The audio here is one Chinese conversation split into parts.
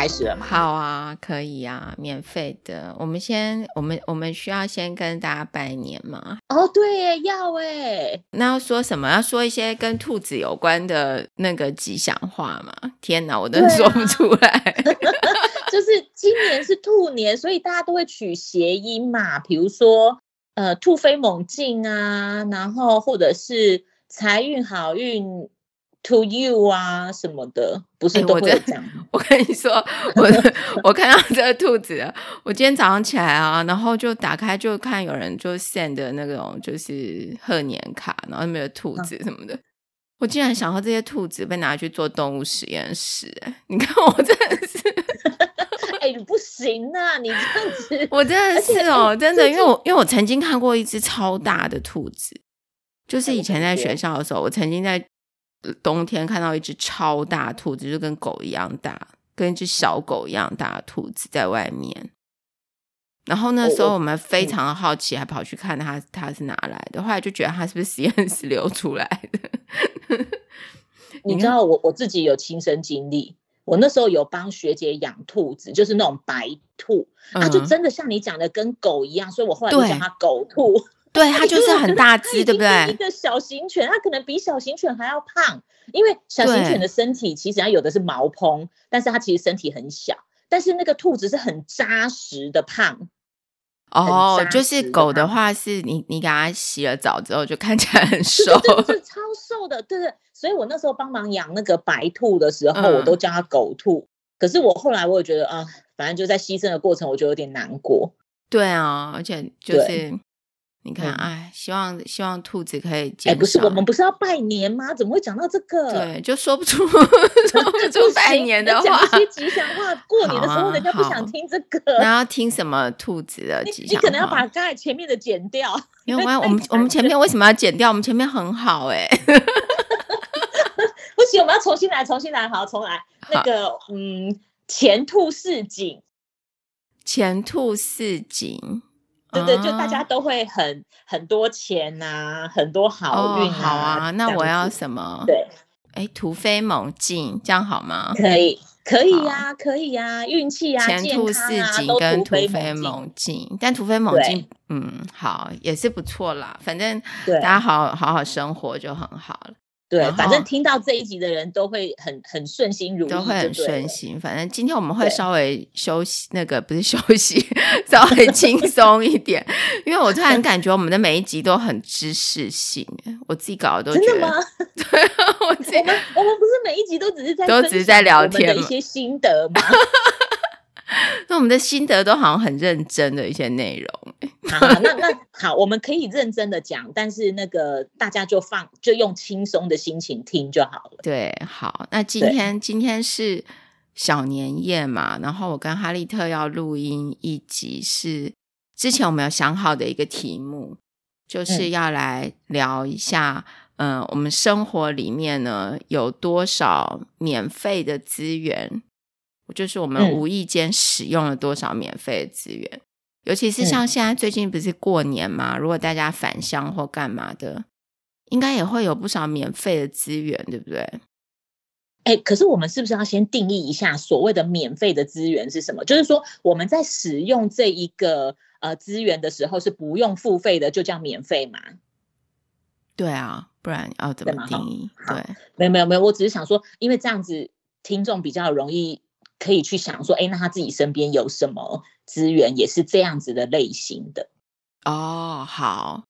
开始了吗？好啊，可以啊，免费的。我们先，我们我们需要先跟大家拜年嘛？哦，对耶，要哎。那要说什么？要说一些跟兔子有关的那个吉祥话吗？天哪，我都说不出来。啊、就是今年是兔年，所以大家都会取谐音嘛，比如说呃，兔飞猛进啊，然后或者是财运好运。To you 啊什么的，不是都会这 样、欸我。我跟你说，我我看到这个兔子，我今天早上起来啊，然后就打开就看有人就 send 的那种就是贺年卡，然后没有兔子什么的。嗯、我竟然想到这些兔子被拿去做动物实验室，哎，你看我真的是，哎、欸，不行啊，你这样子，我真的是哦，真的，因为我因为我曾经看过一只超大的兔子，就是以前在学校的时候，我曾经在。冬天看到一只超大兔子，就跟狗一样大，跟一只小狗一样大的兔子在外面。然后那时候我们非常的好奇，还跑去看它，它是哪来的？后来就觉得它是不是实验室流出来的？你知道我我自己有亲身经历，我那时候有帮学姐养兔子，就是那种白兔，它就真的像你讲的跟狗一样，所以我后来就叫它狗兔。对，它就是很大只，对不对？一个小型犬，它可能比小型犬还要胖，因为小型犬的身体其实它有的是毛蓬，但是它其实身体很小。但是那个兔子是很扎实的胖。哦，就是狗的话，是你你给它洗了澡之后就看起来很瘦，对对对，是超瘦的，对对。所以我那时候帮忙养那个白兔的时候，嗯、我都叫它狗兔。可是我后来我也觉得啊，反正就在牺牲的过程，我就有点难过。对啊，而且就是。你看，哎，希望希望兔子可以减。哎，不是，我们不是要拜年吗？怎么会讲到这个？对，就说不出 说不出拜年的话，讲一些吉祥话。过年的时候，人家不想听这个。那要听什么兔子的 吉祥话？你可能要把刚才前面的剪掉。因为 我们我们前面为什么要剪掉？我们前面很好哎。不行，我们要重新来，重新来，好，重来。那个，嗯，前兔似锦，前兔似锦。对对，就大家都会很很多钱呐、啊，很多好运、啊哦。好啊，那我要什么？对，哎，突飞猛进，这样好吗？可以，可以呀、啊，可以呀、啊，运气啊，前途似锦跟突飞猛进，但突飞猛进，嗯，好，也是不错啦。反正大家好好好生活就很好了。对，反正听到这一集的人都会很很顺心如意，都会很顺心。反正今天我们会稍微休息，那个不是休息，稍微轻 松一点。因为我突然感觉我们的每一集都很知识性，我自己搞的都觉得。真的吗？对啊，我自己我们我们不是每一集都只是在都只是在聊天的一些心得吗？那我们的心得都好像很认真的一些内容。好，那那好，我们可以认真的讲，但是那个大家就放，就用轻松的心情听就好了。对，好，那今天今天是小年夜嘛，然后我跟哈利特要录音一集，是之前我们有想好的一个题目，就是要来聊一下，嗯、呃，我们生活里面呢有多少免费的资源。就是我们无意间使用了多少免费的资源，嗯、尤其是像现在最近不是过年嘛，嗯、如果大家返乡或干嘛的，应该也会有不少免费的资源，对不对？哎，可是我们是不是要先定义一下所谓的免费的资源是什么？就是说我们在使用这一个呃资源的时候是不用付费的，就叫免费嘛？对啊，不然要怎么定义？对，对，没有没有没有，我只是想说，因为这样子听众比较容易。可以去想说，哎，那他自己身边有什么资源，也是这样子的类型的哦。好，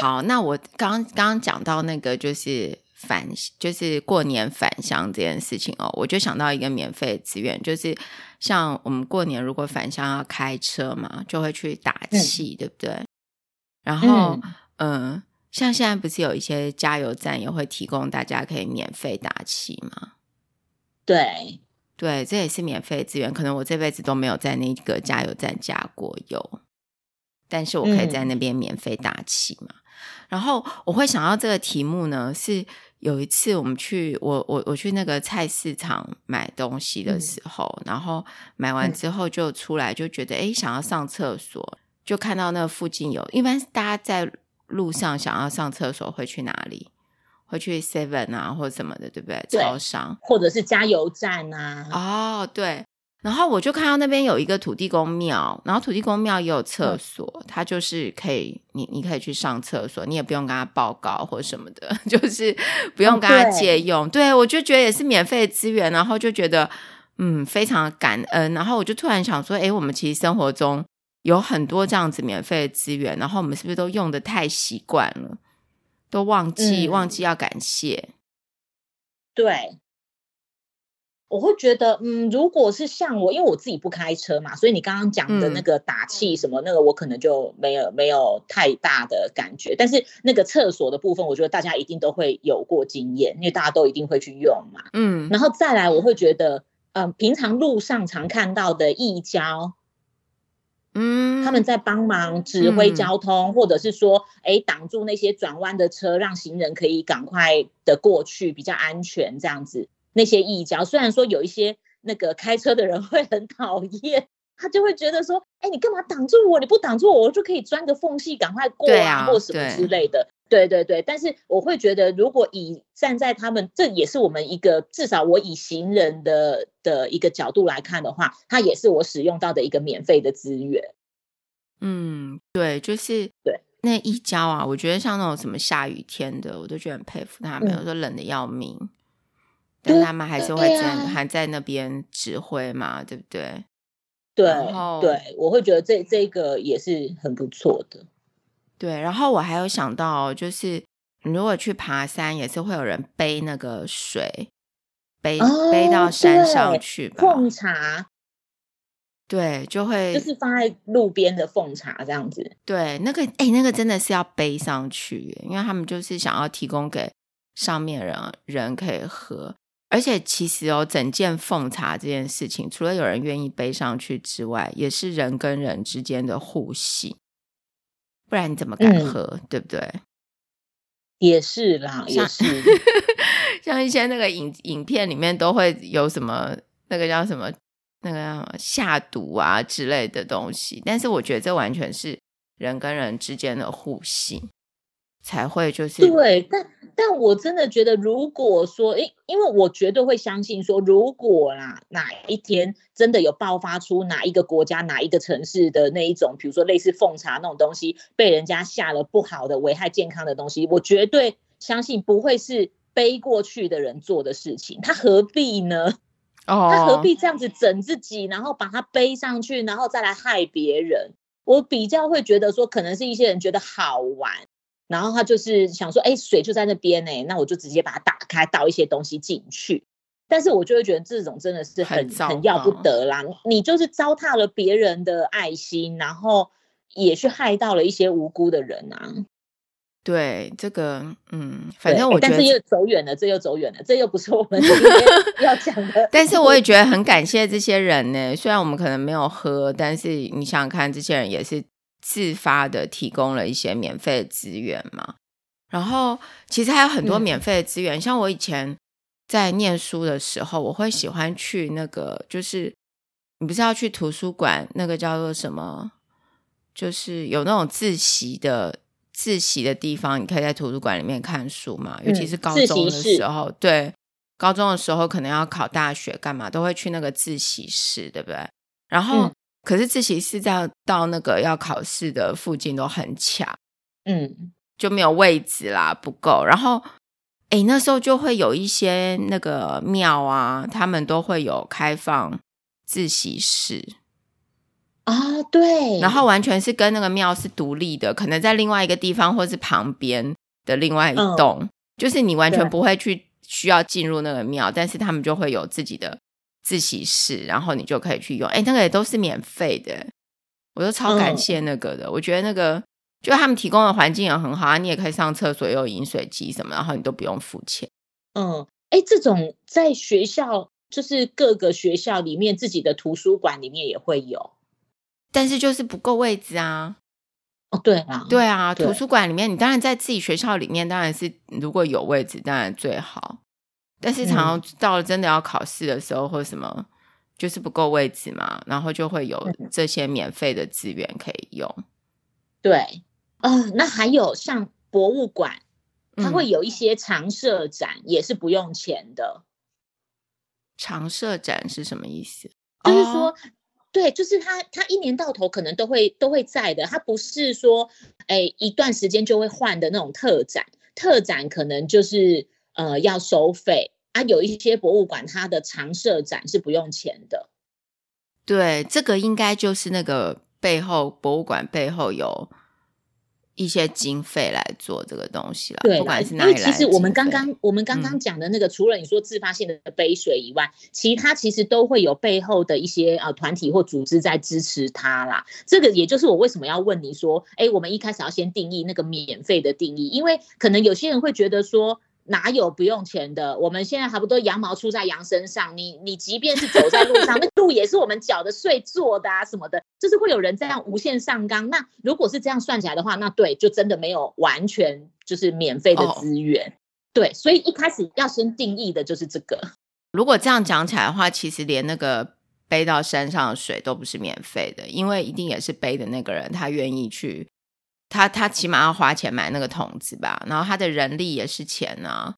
好，那我刚刚讲到那个就是返，就是过年返乡这件事情哦，我就想到一个免费资源，就是像我们过年如果返乡要开车嘛，就会去打气，嗯、对不对？然后，嗯、呃，像现在不是有一些加油站也会提供大家可以免费打气吗？对。对，这也是免费资源。可能我这辈子都没有在那个加油站加过油，但是我可以在那边免费打气嘛。嗯、然后我会想到这个题目呢，是有一次我们去我我我去那个菜市场买东西的时候，嗯、然后买完之后就出来就觉得哎，想要上厕所，就看到那附近有，一般大家在路上想要上厕所会去哪里？会去 Seven 啊，或者什么的，对不对？对超商，或者是加油站啊。哦，对。然后我就看到那边有一个土地公庙，然后土地公庙也有厕所，嗯、它就是可以你你可以去上厕所，你也不用跟他报告或什么的，就是不用跟他借用。嗯、对，对我就觉得也是免费资源，然后就觉得嗯非常感恩。然后我就突然想说，哎，我们其实生活中有很多这样子免费的资源，然后我们是不是都用的太习惯了，都忘记、嗯、忘记要感谢？对。我会觉得，嗯，如果是像我，因为我自己不开车嘛，所以你刚刚讲的那个打气什么、嗯、那个，我可能就没有没有太大的感觉。但是那个厕所的部分，我觉得大家一定都会有过经验，因为大家都一定会去用嘛。嗯，然后再来，我会觉得，嗯、呃，平常路上常看到的义交，嗯，他们在帮忙指挥交通，嗯、或者是说，哎，挡住那些转弯的车，让行人可以赶快的过去，比较安全，这样子。那些义交，虽然说有一些那个开车的人 会很讨厌，他就会觉得说：“哎，你干嘛挡住我？你不挡住我，我就可以钻个缝隙赶快过啊，啊或什么之类的。”对对对。但是我会觉得，如果以站在他们，这也是我们一个至少我以行人的的一个角度来看的话，它也是我使用到的一个免费的资源。嗯，对，就是对那一交啊，我觉得像那种什么下雨天的，我都觉得很佩服他们，有时候冷的要命。但他们还是会在还在那边指挥嘛，对不对？对，对，我会觉得这这个也是很不错的。对，然后我还有想到，就是如果去爬山，也是会有人背那个水，背、哦、背到山上去吧。奉茶，对，就会就是放在路边的奉茶这样子。对，那个哎，那个真的是要背上去，因为他们就是想要提供给上面人人可以喝。而且其实哦，整件奉茶这件事情，除了有人愿意背上去之外，也是人跟人之间的互信，不然你怎么敢喝，嗯、对不对？也是啦，像也是。像一些那个影影片里面都会有什么那个叫什么那个叫什么下毒啊之类的东西，但是我觉得这完全是人跟人之间的互信。才会就是对，但但我真的觉得，如果说，诶，因为我绝对会相信说，如果啦哪一天真的有爆发出哪一个国家、哪一个城市的那一种，比如说类似奉茶那种东西，被人家下了不好的、危害健康的东西，我绝对相信不会是背过去的人做的事情，他何必呢？哦，他何必这样子整自己，然后把它背上去，然后再来害别人？我比较会觉得说，可能是一些人觉得好玩。然后他就是想说，哎，水就在那边呢，那我就直接把它打开，倒一些东西进去。但是我就会觉得这种真的是很很，很要不得啦，你就是糟蹋了别人的爱心，然后也去害到了一些无辜的人啊。对，这个，嗯，反正我觉得，但是又走远了，这又走远了，这又不是我们今天 要讲的。但是我也觉得很感谢这些人呢，虽然我们可能没有喝，但是你想想看，这些人也是。自发的提供了一些免费的资源嘛，然后其实还有很多免费的资源，嗯、像我以前在念书的时候，我会喜欢去那个，就是你不是要去图书馆，那个叫做什么，就是有那种自习的自习的地方，你可以在图书馆里面看书嘛，尤其是高中的时候，对，高中的时候可能要考大学干嘛，都会去那个自习室，对不对？然后。嗯可是自习室在到那个要考试的附近都很抢，嗯，就没有位置啦，不够。然后，哎，那时候就会有一些那个庙啊，他们都会有开放自习室啊，对。然后完全是跟那个庙是独立的，可能在另外一个地方或是旁边的另外一栋，嗯，就是你完全不会去需要进入那个庙，但是他们就会有自己的。自习室，然后你就可以去用。哎，那个也都是免费的，我都超感谢那个的。嗯、我觉得那个就他们提供的环境也很好啊，你也可以上厕所，也有饮水机什么，然后你都不用付钱。嗯，哎，这种在学校就是各个学校里面自己的图书馆里面也会有，但是就是不够位置啊。哦，对啊，对啊，对图书馆里面你当然在自己学校里面当然是如果有位置当然最好。但是常常到了真的要考试的时候，或什么，就是不够位置嘛，然后就会有这些免费的资源可以用。对，呃，那还有像博物馆，它会有一些常设展，也是不用钱的。常设展是什么意思？就是说。哦对，就是他，他一年到头可能都会都会在的，他不是说，哎，一段时间就会换的那种特展，特展可能就是呃要收费啊，有一些博物馆它的常设展是不用钱的。对，这个应该就是那个背后博物馆背后有。一些经费来做这个东西了，对，不管是哪里来。因为其实我们刚刚我们刚刚讲的那个，嗯、除了你说自发性的杯水以外，其他其实都会有背后的一些呃团体或组织在支持它啦。这个也就是我为什么要问你说，哎，我们一开始要先定义那个免费的定义，因为可能有些人会觉得说。哪有不用钱的？我们现在还不都羊毛出在羊身上？你你即便是走在路上，那路也是我们缴的税做的啊，什么的，就是会有人这样无限上纲。那如果是这样算起来的话，那对，就真的没有完全就是免费的资源。Oh. 对，所以一开始要先定义的就是这个。如果这样讲起来的话，其实连那个背到山上的水都不是免费的，因为一定也是背的那个人他愿意去。他他起码要花钱买那个桶子吧，然后他的人力也是钱啊，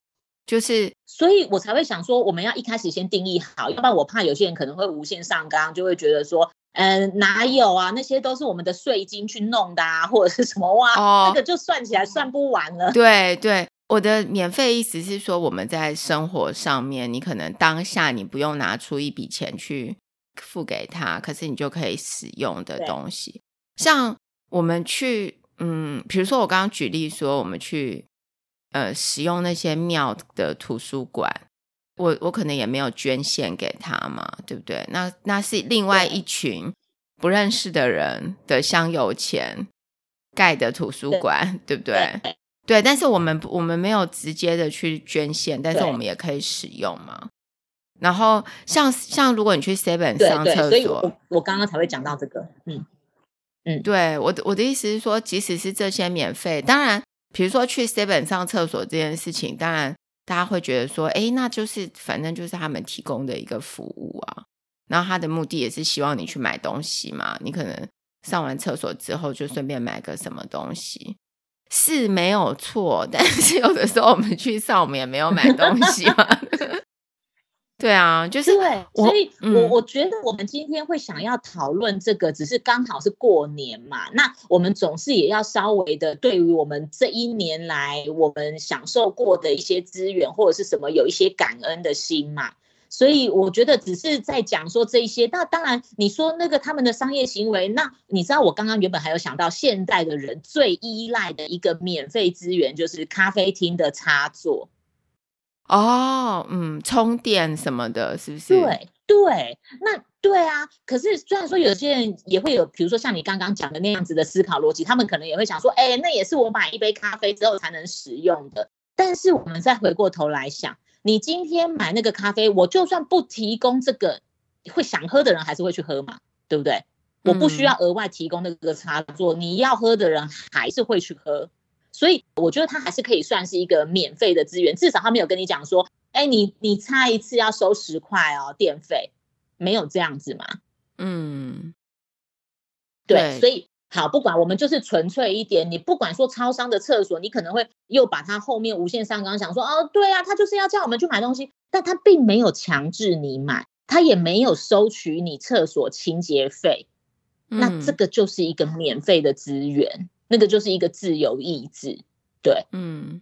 就是，所以我才会想说，我们要一开始先定义好，要不然我怕有些人可能会无限上纲，就会觉得说，嗯，哪有啊，那些都是我们的税金去弄的啊，或者是什么哇，哦，这个就算起来算不完了。对对，我的免费意思是说，我们在生活上面，你可能当下你不用拿出一笔钱去付给他，可是你就可以使用的东西，像我们去。嗯，比如说我刚刚举例说，我们去呃使用那些庙的图书馆，我我可能也没有捐献给他嘛，对不对？那那是另外一群不认识的人的香油钱盖的图书馆，对，对不对？对，对，但是我们我们没有直接的去捐献，但是我们也可以使用嘛。然后像像如果你去 Seven 上厕所，所以我我刚刚才会讲到这个，嗯。嗯，对，我的我的意思是说，即使是这些免费，当然，比如说去 Seven 上厕所这件事情，当然大家会觉得说，哎，那就是反正就是他们提供的一个服务啊，然后他的目的也是希望你去买东西嘛，你可能上完厕所之后就顺便买个什么东西，是没有错，但是有的时候我们去上，我们也没有买东西嘛。对啊，就是对，所以我，我觉得我们今天会想要讨论这个，只是刚好是过年嘛。那我们总是也要稍微的，对于我们这一年来我们享受过的一些资源或者是什么，有一些感恩的心嘛。所以，我觉得只是在讲说这一些。那当然，你说那个他们的商业行为，那你知道我刚刚原本还有想到，现在的人最依赖的一个免费资源就是咖啡厅的插座。哦，嗯，充电什么的，是不是？对对，那对啊。可是虽然说有些人也会有，比如说像你刚刚讲的那样子的思考逻辑，他们可能也会想说，哎，那也是我买一杯咖啡之后才能使用的。但是我们再回过头来想，你今天买那个咖啡，我就算不提供这个，会想喝的人还是会去喝嘛，对不对？我不需要额外提供那个插座，嗯，你要喝的人还是会去喝。所以我觉得它还是可以算是一个免费的资源，至少他没有跟你讲说，哎，你你擦一次要收十块哦，电费，没有这样子嘛？嗯，对，对，所以好，不管我们就是纯粹一点，你不管说超商的厕所，你可能会又把它后面无限上纲，想说，哦，对啊，他就是要叫我们去买东西，但他并没有强制你买，他也没有收取你厕所清洁费，嗯，那这个就是一个免费的资源。那个就是一个自由意志，对，嗯。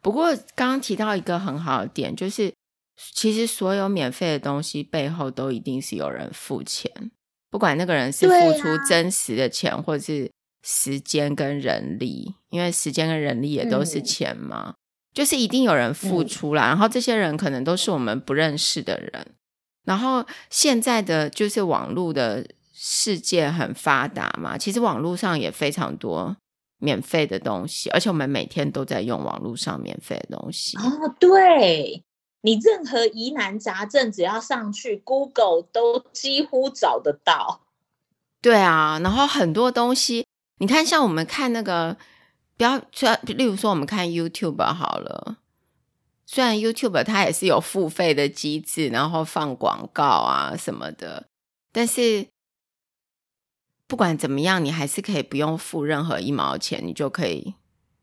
不过刚刚提到一个很好的点，就是其实所有免费的东西背后都一定是有人付钱，不管那个人是付出真实的钱，或者是时间跟人力，因为时间跟人力也都是钱嘛，就是一定有人付出啦。然后这些人可能都是我们不认识的人。然后现在的就是网络的。世界很发达嘛，其实网络上也非常多免费的东西，而且我们每天都在用网络上免费的东西。哦，对，你任何疑难杂症，只要上去 Google 都几乎找得到。对啊，然后很多东西，你看，像我们看那个，不要说，例如说我们看 YouTube 好了，虽然 YouTube 它也是有付费的机制，然后放广告啊什么的，但是。不管怎么样，你还是可以不用付任何一毛钱，你就可以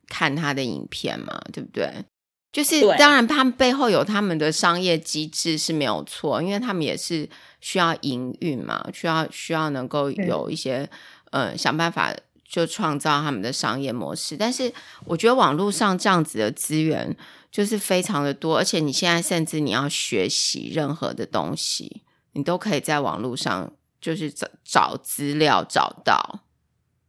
看他的影片嘛，对不对？就是当然他们背后有他们的商业机制是没有错，因为他们也是需要营运嘛，需要需要能够有一些呃想办法就创造他们的商业模式。但是我觉得网络上这样子的资源就是非常的多，而且你现在甚至你要学习任何的东西，你都可以在网络上就是找找资料找到。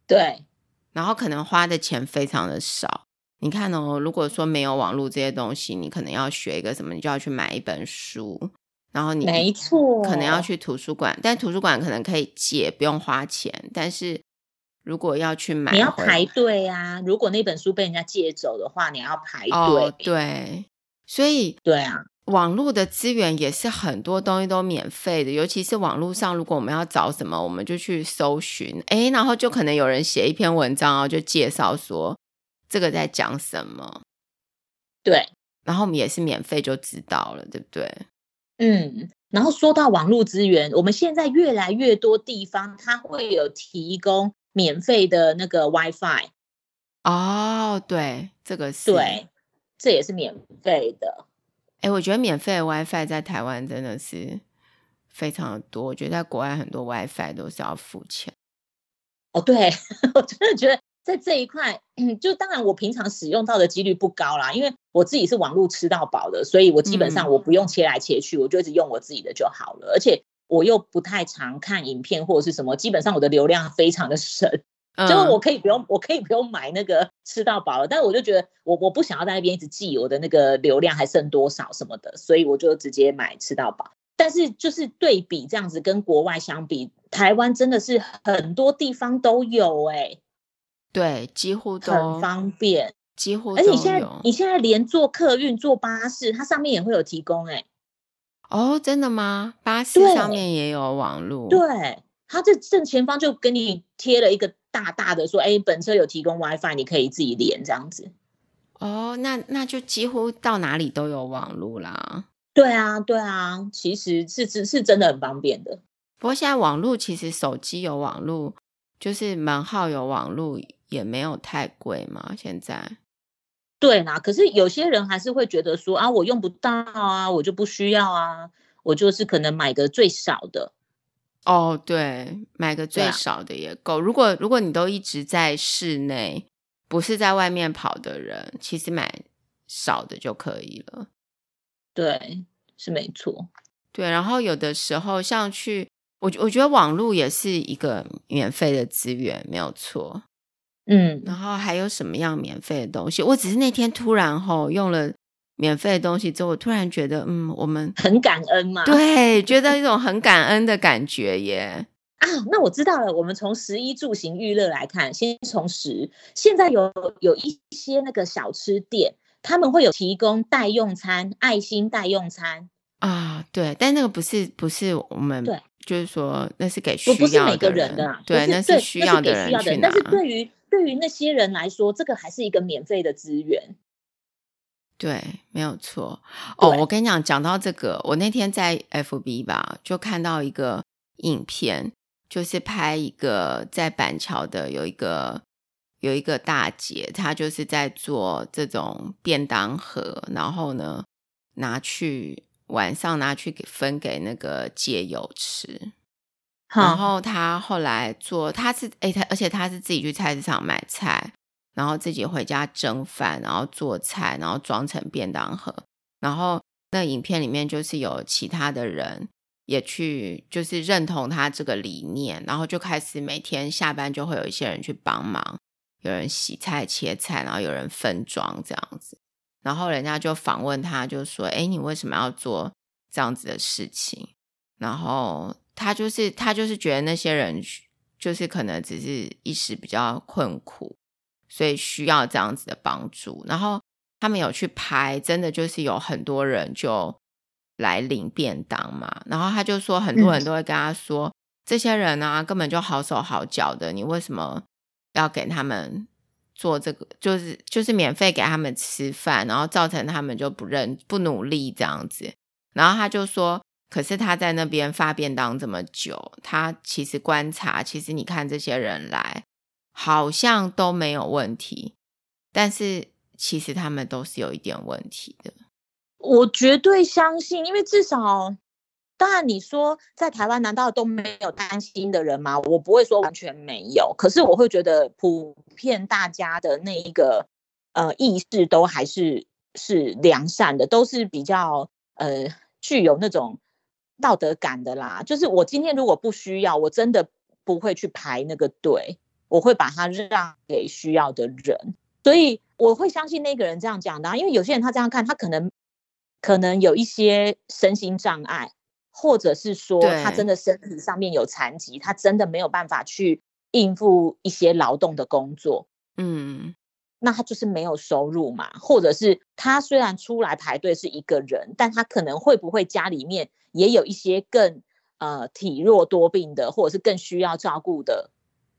对。然后可能花的钱非常的少，你看哦，如果说没有网络这些东西，你可能要学一个什么，你就要去买一本书，然后你没错，可能要去图书馆，但图书馆可能可以借，不用花钱，但是如果要去买，你要排队啊。如果那本书被人家借走的话，你要排队。哦，对，所以对啊。网络的资源也是很多东西都免费的，尤其是网络上，如果我们要找什么，我们就去搜寻，诶，然后就可能有人写一篇文章，然后就介绍说这个在讲什么，对，然后我们也是免费就知道了，对不对？嗯，然后说到网络资源，我们现在越来越多地方它会有提供免费的那个 WiFi。哦，对，这个是，对，这也是免费的。哎，我觉得免费的 WiFi 在台湾真的是非常的多。我觉得在国外很多 WiFi 都是要付钱。哦，对，我真的觉得在这一块，嗯，就当然我平常使用到的几率不高啦，因为我自己是网络吃到饱的，所以我基本上我不用切来切去，嗯、我就一直用我自己的就好了。而且我又不太常看影片或者是什么，基本上我的流量非常的省。就是我可以不用，我可以不用买那个吃到饱了，但是我就觉得我我不想要在那边一直记我的那个流量还剩多少什么的，所以我就直接买吃到饱。但是就是对比这样子跟国外相比，台湾真的是很多地方都有哎、欸，对，几乎都很方便，几乎。而且你现在你现在连坐客运、坐巴士，它上面也会有提供哎、欸。哦，真的吗？巴士上面也有网络？对，它这正前方就给你贴了一个。大大的说，哎，本车有提供 WiFi，你可以自己连这样子。哦，那那就几乎到哪里都有网络啦。对啊，对啊，其实是是是真的很方便的。不过现在网络其实手机有网络，就是门号有网络，也没有太贵嘛。现在。对啦，可是有些人还是会觉得说啊，我用不到啊，我就不需要啊，我就是可能买个最少的。哦，对，买个最少的也够。啊、如果如果你都一直在室内，不是在外面跑的人，其实买少的就可以了。对，是没错。对，然后有的时候像去，我我觉得网络也是一个免费的资源，没有错。嗯，然后还有什么样免费的东西？我只是那天突然吼用了。免费的东西之后，我突然觉得，嗯，我们很感恩嘛。对，觉得一种很感恩的感觉耶。啊，那我知道了。我们从十一住行娱乐来看，先从十，现在有有一些那个小吃店，他们会有提供代用餐，爱心代用餐啊。对，但那个不是不是我们，对，就是说那是给需要的人，不是每个人的啊，对，那是需要的人去拿。但是对于对于那些人来说，这个还是一个免费的资源。对，没有错。哦，我跟你讲，讲到这个，我那天在 FB 吧，就看到一个影片，就是拍一个在板桥的有一个有一个大姐，她就是在做这种便当盒，然后呢拿去晚上拿去给分给那个街友吃。然后她后来做，她是哎，她而且她是自己去菜市场买菜。然后自己回家蒸饭，然后做菜，然后装成便当盒。然后那影片里面就是有其他的人也去，就是认同他这个理念，然后就开始每天下班就会有一些人去帮忙，有人洗菜切菜，然后有人分装这样子。然后人家就访问他，就说：“哎，你为什么要做这样子的事情？”然后他就是他就是觉得那些人就是可能只是一时比较困苦。所以需要这样子的帮助，然后他们有去拍，真的就是有很多人就来领便当嘛。然后他就说，很多人都会跟他说，嗯、这些人啊根本就好手好脚的，你为什么要给他们做这个？就是就是免费给他们吃饭，然后造成他们就不认不努力这样子。然后他就说，可是他在那边发便当这么久，他其实观察，其实你看这些人来。好像都没有问题，但是其实他们都是有一点问题的。我绝对相信，因为至少，当然你说在台湾难道都没有担心的人吗？我不会说完全没有，可是我会觉得普遍大家的那一个呃意识都还是是良善的，都是比较呃具有那种道德感的啦。就是我今天如果不需要，我真的不会去排那个队，我会把它让给需要的人。所以我会相信那个人这样讲的啊，因为有些人他这样看，他可能。可能有一些身心障碍，或者是说他真的身体上面有残疾，他真的没有办法去应付一些劳动的工作。嗯，那他就是没有收入嘛，或者是他虽然出来排队是一个人，但他可能会不会家里面也有一些更呃体弱多病的，或者是更需要照顾的，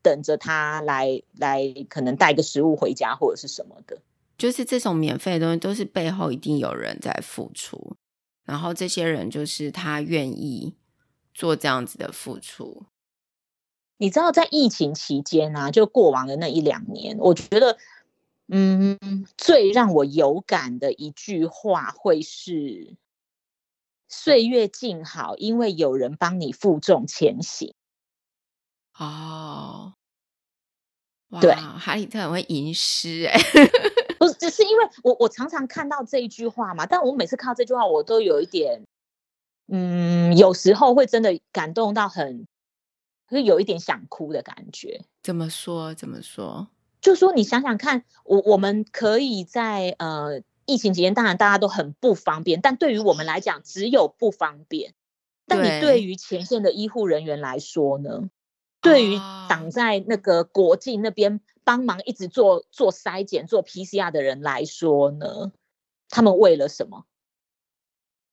等着他来来可能带个食物回家或者是什么的。就是这种免费的东西，都是背后一定有人在付出，然后这些人就是他愿意做这样子的付出。你知道，在疫情期间啊，就过往的那一两年，我觉得，嗯，最让我有感的一句话会是“岁月静好”，因为有人帮你负重前行。哦，哇，对，哈利特很会吟诗哎。不是，只是因为我我常常看到这一句话嘛，但我每次看到这句话，我都有一点，嗯，有时候会真的感动到很，会有一点想哭的感觉。怎么说？怎么说？就说你想想看，我我们可以在呃疫情期间，当然大家都很不方便，但对于我们来讲，只有不方便。但你对于前线的医护人员来说呢？对于挡在那个国境那边帮忙一直做做筛检、做 PCR 的人来说呢，他们为了什么？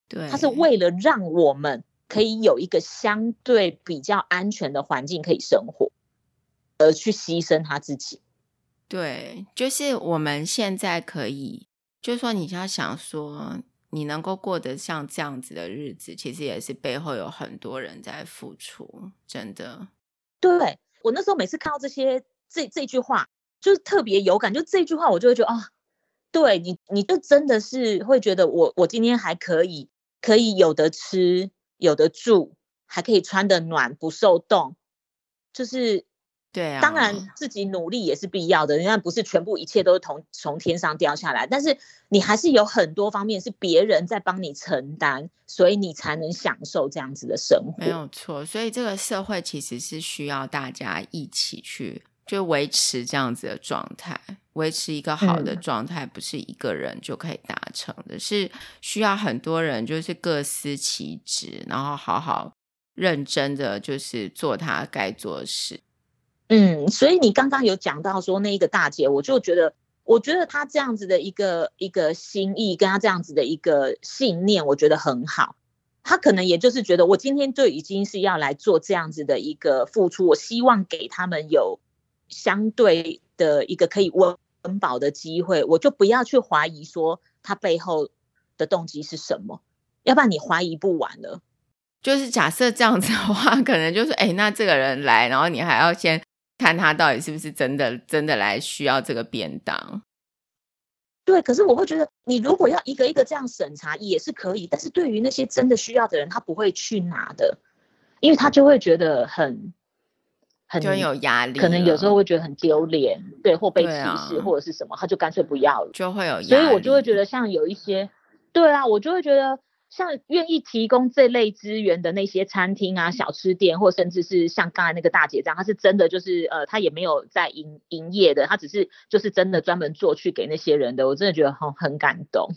对，他是为了让我们可以有一个相对比较安全的环境可以生活，而去牺牲他自己。对，就是我们现在可以，就是说你要想说，你能够过得像这样子的日子，其实也是背后有很多人在付出，真的。对，我那时候每次看到这些这这句话，就是特别有感。就这句话，我就会觉得啊、哦，对你，你就真的是会觉得我我今天还可以，可以有的吃，有的住，还可以穿得暖，不受冻，就是。对啊，当然自己努力也是必要的，人家不是全部一切都是从从天上掉下来，但是你还是有很多方面是别人在帮你承担，所以你才能享受这样子的生活。没有错，所以这个社会其实是需要大家一起去就维持这样子的状态，维持一个好的状态，不是一个人就可以达成的，嗯、是需要很多人就是各司其职，然后好好认真的就是做他该做的事。嗯，所以你刚刚有讲到说那一个大姐，我就觉得，我觉得她这样子的一个一个心意，跟她这样子的一个信念，我觉得很好。她可能也就是觉得，我今天就已经是要来做这样子的一个付出，我希望给他们有相对的一个可以温温饱的机会，我就不要去怀疑说他背后的动机是什么，要不然你怀疑不完了。就是假设这样子的话，可能就是，哎，那这个人来，然后你还要先。看他到底是不是真的真的来需要这个便当？对，可是我会觉得，你如果要一个一个这样审查也是可以，但是对于那些真的需要的人，他不会去拿的，因为他就会觉得很很有压力，可能有时候会觉得很丢脸，对，或被歧视或者是什么，他就干脆不要了，就会有压力。所以我就会觉得，像有一些，对啊，我就会觉得。像愿意提供这类资源的那些餐厅啊、小吃店，或甚至是像刚才那个大姐这样，她是真的就是呃，她也没有在营营业的，她只是就是真的专门做去给那些人的，我真的觉得很很感动。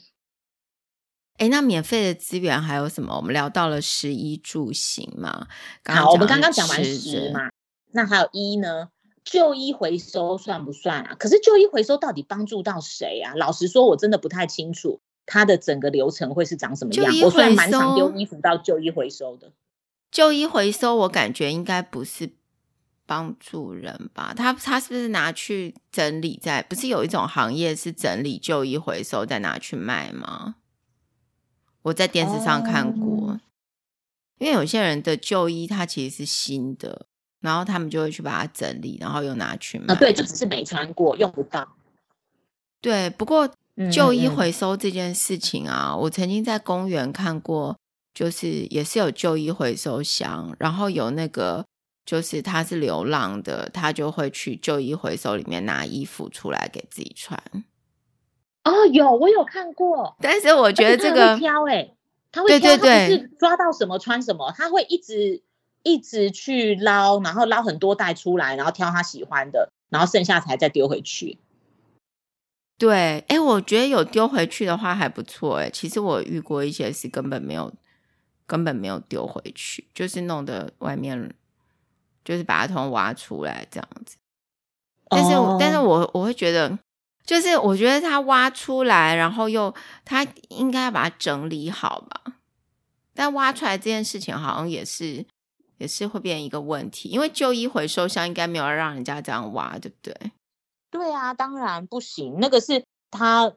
哎，那免费的资源还有什么？我们聊到了食衣住行嘛，刚刚好，我们刚刚讲完食嘛，那还有衣呢？旧衣回收算不算啊？可是旧衣回收到底帮助到谁啊？老实说，我真的不太清楚。它的整个流程会是长什么样？我虽然蛮常丢衣服到旧衣回收的。旧衣回收，我感觉应该不是帮助人吧？他他是不是拿去整理在？不是有一种行业是整理旧衣回收再拿去卖吗？我在电视上看过，哦、因为有些人的旧衣它其实是新的，然后他们就会去把它整理，然后又拿去卖。啊，对，就只是没穿过，用不到。对，不过旧衣回收这件事情啊，我曾经在公园看过，就是也是有旧衣回收箱，然后有那个就是他是流浪的，他就会去旧衣回收里面拿衣服出来给自己穿。哦，有我有看过，但是我觉得这个他会挑哎、欸，他会挑，对对对，他是抓到什么穿什么，他会一直一直去捞，然后捞很多袋出来，然后挑他喜欢的，然后剩下才再丢回去。对，哎，我觉得有丢回去的话还不错哎。其实我遇过一些是根本没有，根本没有丢回去，就是弄得外面，就是把它从挖出来这样子。但是，哦、但是我我会觉得。就是我觉得他挖出来，然后又他应该要把它整理好吧？但挖出来这件事情好像也是也是会变一个问题，因为旧衣回收箱应该没有让人家这样挖，对不对？对啊，当然不行。那个是他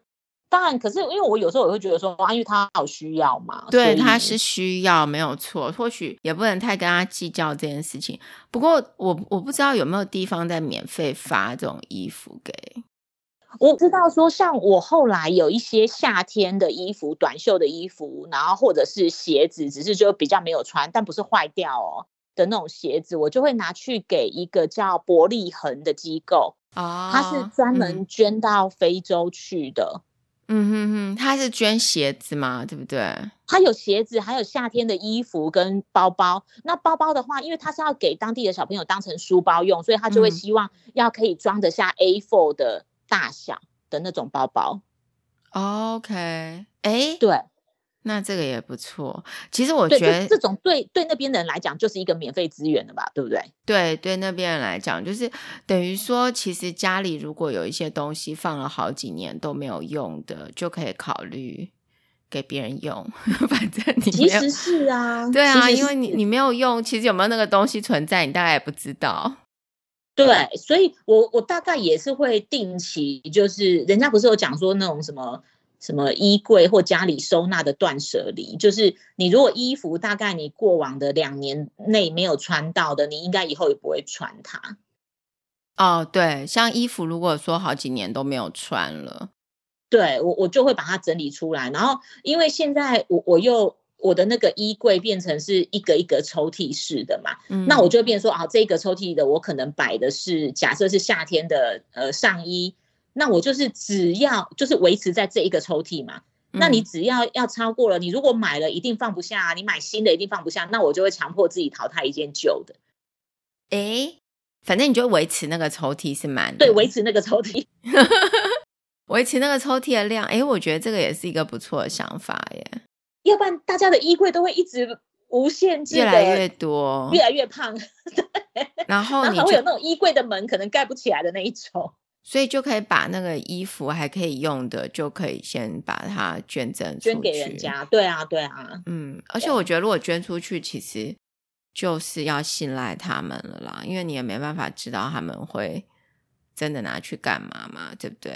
当然，可是因为我有时候也会觉得说，啊，因为他好需要嘛。对，他是需要没有错，或许也不能太跟他计较这件事情。不过我我不知道有没有地方在免费发这种衣服给。我知道说，像我后来有一些夏天的衣服、短袖的衣服，然后或者是鞋子，只是就比较没有穿，但不是坏掉哦的那种鞋子，我就会拿去给一个叫伯利恒的机构啊，他是专门捐到非洲去的。嗯哼哼，他是捐鞋子嘛，对不对？他有鞋子，还有夏天的衣服跟包包。那包包的话，因为他是要给当地的小朋友当成书包用，所以他就会希望要可以装得下 A4 的。大小的那种包包，OK，哎，对，那这个也不错。其实我觉得这种对对那边的人来讲就是一个免费资源的吧，对不对？对对，那边人来讲就是等于说，其实家里如果有一些东西放了好几年都没有用的，就可以考虑给别人用。反正你其实是啊，对啊，因为你你没有用，其实有没有那个东西存在，你大概也不知道。对，所以我我大概也是会定期，就是人家不是有讲说那种什么什么衣柜或家里收纳的断舍离，就是你如果衣服大概你过往的两年内没有穿到的，你应该以后也不会穿它。哦，对，像衣服如果说好几年都没有穿了，对，我我就会把它整理出来，然后因为现在我我又。我的那个衣柜变成是一个一个抽屉式的嘛，嗯、那我就变成说啊，这个抽屉的我可能摆的是假设是夏天的呃上衣，那我就是只要就是维持在这一个抽屉嘛，嗯、那你只要要超过了，你如果买了一定放不下，你买新的一定放不下，那我就会强迫自己淘汰一件旧的。哎，反正你就维持那个抽屉是满的，对，维持那个抽屉，维持那个抽屉的量。哎，我觉得这个也是一个不错的想法耶。要不然大家的衣柜都会一直无限制越来越多，越来越胖。然后你还会有那种衣柜的门可能盖不起来的那一种，所以就可以把那个衣服还可以用的，就可以先把它捐赠捐给人家。对啊，对啊，嗯。而且我觉得如果捐出去，其实就是要信赖他们了啦，因为你也没办法知道他们会真的拿去干嘛嘛，对不对？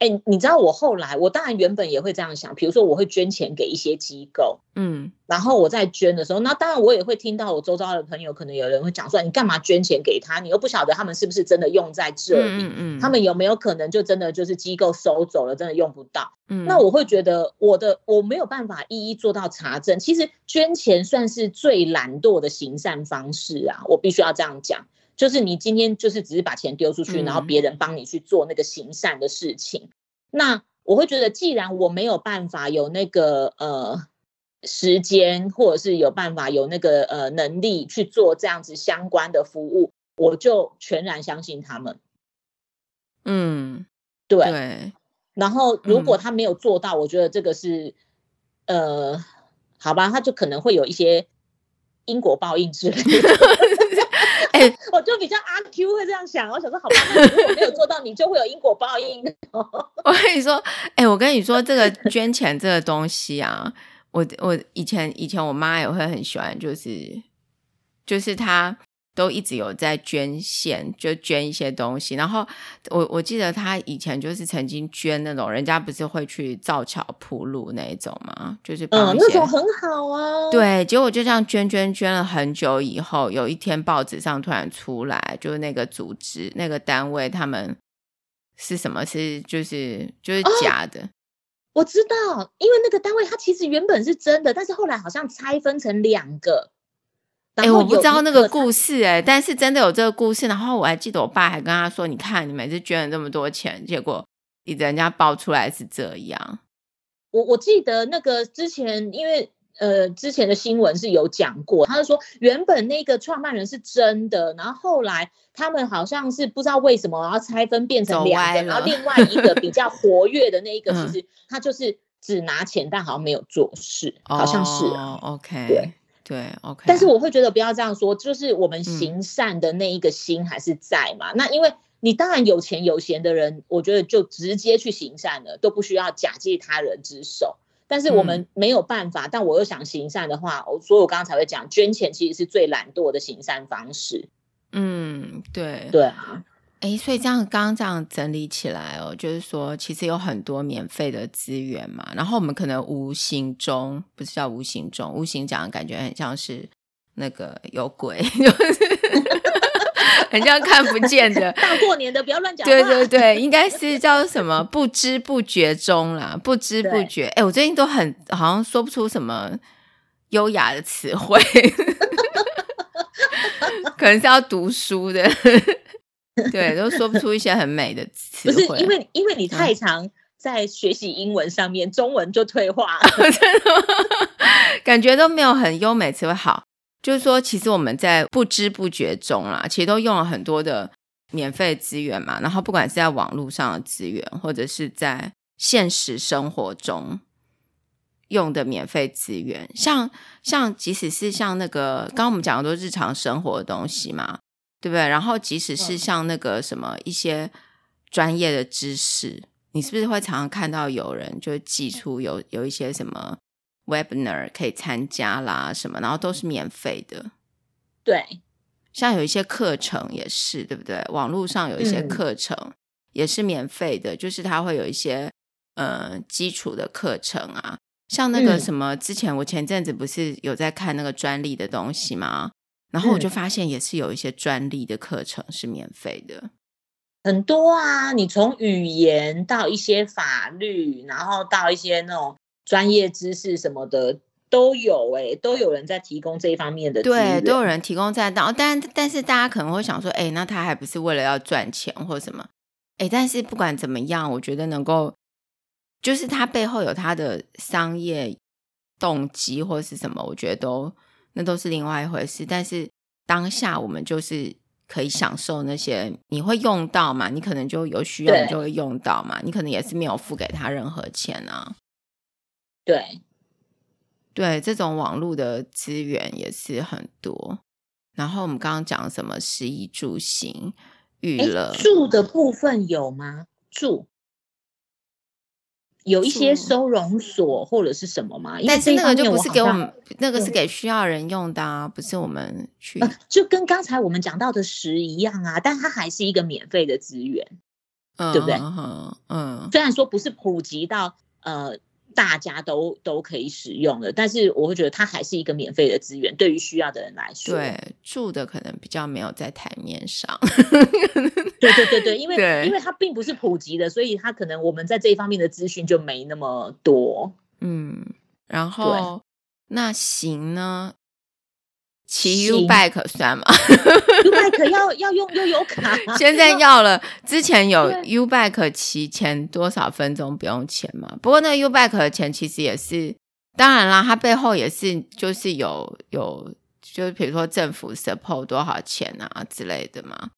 哎、欸，你知道我后来，我当然原本也会这样想，比如说我会捐钱给一些机构，嗯，然后我在捐的时候，那当然我也会听到我周遭的朋友，可能有人会讲说，你干嘛捐钱给他？你又不晓得他们是不是真的用在这里，嗯，嗯，嗯，他们有没有可能就真的就是机构收走了，真的用不到？嗯，那我会觉得我的我没有办法一一做到查证。其实捐钱算是最懒惰的行善方式啊，我必须要这样讲。就是你今天就是只是把钱丢出去，然后别人帮你去做那个行善的事情。嗯、那我会觉得，既然我没有办法有那个呃时间，或者是有办法有那个呃能力去做这样子相关的服务，我就全然相信他们。嗯，对。对。然后如果他没有做到，嗯、我觉得这个是呃，好吧，他就可能会有一些因果报应之类的。哎，欸、我就比较阿 Q 会这样想，我想说，好吧，如果没有做到，你就会有因果报应。我跟你说，哎、欸，我跟你说，这个捐钱这个东西啊，我我以前以前我妈也会很喜欢，就是就是她。都一直有在捐献，就捐一些东西。然后我我记得他以前就是曾经捐那种，人家不是会去造桥铺路那一种吗？就是嗯，那种很好啊。对，结果就这样捐捐捐了很久以后，有一天报纸上突然出来，就是那个组织那个单位他们是什么？是就是就是假的。哦，我知道，因为那个单位它其实原本是真的，但是后来好像拆分成两个。哎、欸，我不知道那个故事哎、欸，但是真的有这个故事。然后我还记得我爸还跟他说：“你看，你每次捐了这么多钱，结果你人家爆出来是这样。”我我记得那个之前，因为呃之前的新闻是有讲过，他就说原本那个创办人是真的，然后后来他们好像是不知道为什么，然后拆分变成两个，然后另外一个比较活跃的那一 个，其实他就是只拿钱，但好像没有做事，嗯、好像是、啊。哦、OK，对。对，OK。但是我会觉得不要这样说，就是我们行善的那一个心还是在嘛。嗯、那因为你当然有钱有闲的人，我觉得就直接去行善了，都不需要假借他人之手。但是我们没有办法，嗯、但我又想行善的话，所以我刚刚才会讲，捐钱其实是最懒惰的行善方式。嗯，对，对啊。哎，所以这样刚刚这样整理起来哦，就是说其实有很多免费的资源嘛，然后我们可能无形中不是叫无形中，无形讲的感觉很像是那个有鬼，就是很像看不见的。大过年的不要乱讲。对对对，应该是叫什么不知不觉中啦，不知不觉。哎，我最近都很好像说不出什么优雅的词汇，可能是要读书的。对，都说不出一些很美的词。不是因为，因为你太常在学习英文上面，嗯、中文就退化了，真的吗？感觉都没有很优美词汇。好，就是说，其实我们在不知不觉中啦，其实都用了很多的免费资源嘛。然后，不管是在网络上的资源，或者是在现实生活中用的免费资源，像像即使是像那个刚刚我们讲的都日常生活的东西嘛。对不对？然后，即使是像那个什么一些专业的知识，嗯、你是不是会常常看到有人就寄出有有一些什么 webinar 可以参加啦什么，然后都是免费的。对，像有一些课程也是，对不对？网络上有一些课程也是免费的，嗯、就是它会有一些呃基础的课程啊，像那个什么，之前我前阵子不是有在看那个专利的东西吗？然后我就发现，也是有一些专利的课程是免费的，很多啊。你从语言到一些法律，然后到一些那种专业知识什么的都有哎、欸，都有人在提供这一方面的。对，都有人提供在到，但但是大家可能会想说，哎，那他还不是为了要赚钱或什么？哎，但是不管怎么样，我觉得能够，就是他背后有他的商业动机或是什么，我觉得都。那都是另外一回事，但是当下我们就是可以享受那些，你会用到嘛？你可能就有需要，你就会用到嘛？你可能也是没有付给他任何钱啊。对，对，这种网络的资源也是很多。然后我们刚刚讲什么食衣住行娱乐，住的部分有吗？住。有一些收容所或者是什么吗？但是那个就不是给我们，那个是给需要人用的啊，不是我们去。就跟刚才我们讲到的食一样啊，但它还是一个免费的资源，嗯、对不对？嗯，嗯，虽然说不是普及到呃。大家都都可以使用的，但是我会觉得它还是一个免费的资源，对于需要的人来说。对，住的可能比较没有在台面上。对对对对，因为因为它并不是普及的，所以它可能我们在这一方面的资讯就没那么多。嗯，然后那行呢？骑 U bike 算吗？U bike 要要用悠游卡，现在要了。之前有 U bike 骑前多少分钟不用钱嘛？不过那 U bike 的钱其实也是，当然啦，它背后也是就是有有，就是比如说政府 support 多少钱啊之类的嘛。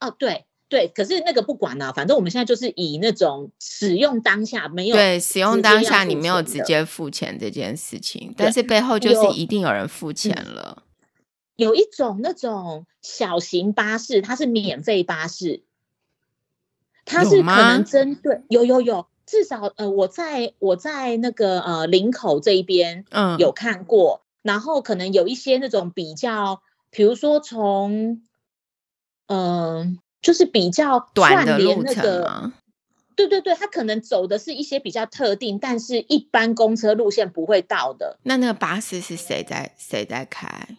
哦，对对，可是那个不管了，反正我们现在就是以那种使用当下没有对使用当下你没有直接付钱这件事情，但是背后就是一定有人付钱了。有一种那种小型巴士，它是免费巴士，它是可能针对有有有，至少呃我在我在那个呃林口这一边嗯有看过，嗯、然后可能有一些那种比较，比如说从嗯、呃、就是比较短的路程吗？对对对，它可能走的是一些比较特定，但是一般公车路线不会到的。那那个巴士是谁在谁在开？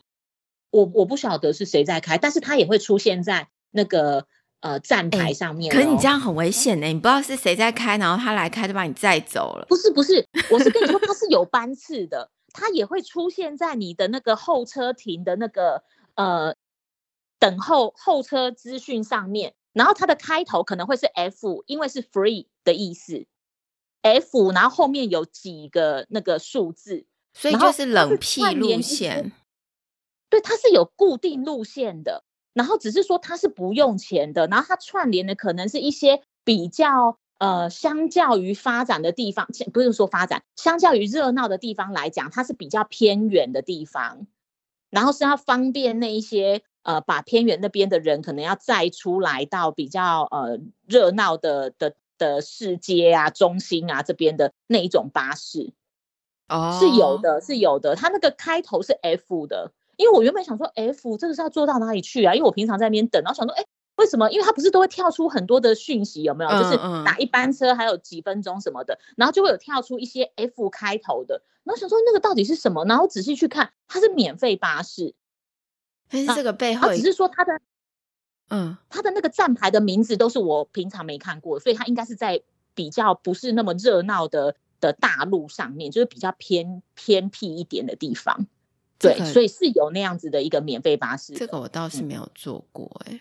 我我不晓得是谁在开，但是它也会出现在那个呃站牌上面、哦。可是你这样很危险呢，你不知道是谁在开，然后他来开就把你载走了。不是不是，我是跟你说，它是有班次的，它也会出现在你的那个候车亭的那个呃等候候车资讯上面，然后它的开头可能会是 F，因为是 free 的意思，F，然后后面有几个那个数字，所以就是冷僻路线。对，它是有固定路线的，然后只是说它是不用钱的，然后它串联的可能是一些比较呃，相较于发展的地方，不是说发展，相较于热闹的地方来讲，它是比较偏远的地方，然后是要方便那一些呃，把偏远那边的人可能要载出来到比较呃热闹的的的市街啊、中心啊这边的那一种巴士，哦，是有的，是有的，它那个开头是 F 的。因为我原本想说，F 这个是要坐到哪里去啊？因为我平常在那边等，然后想说，哎，为什么？因为它不是都会跳出很多的讯息，有没有？嗯、就是哪一班车还有几分钟什么的，然后就会有跳出一些 F 开头的，然后想说那个到底是什么？然后仔细去看，它是免费巴士。但是这个背后，只是说他的，嗯，他的那个站牌的名字都是我平常没看过，所以他应该是在比较不是那么热闹的的大路上面，就是比较偏偏僻一点的地方。对，所以是有那样子的一个免费巴士。这个我倒是没有做过，哎，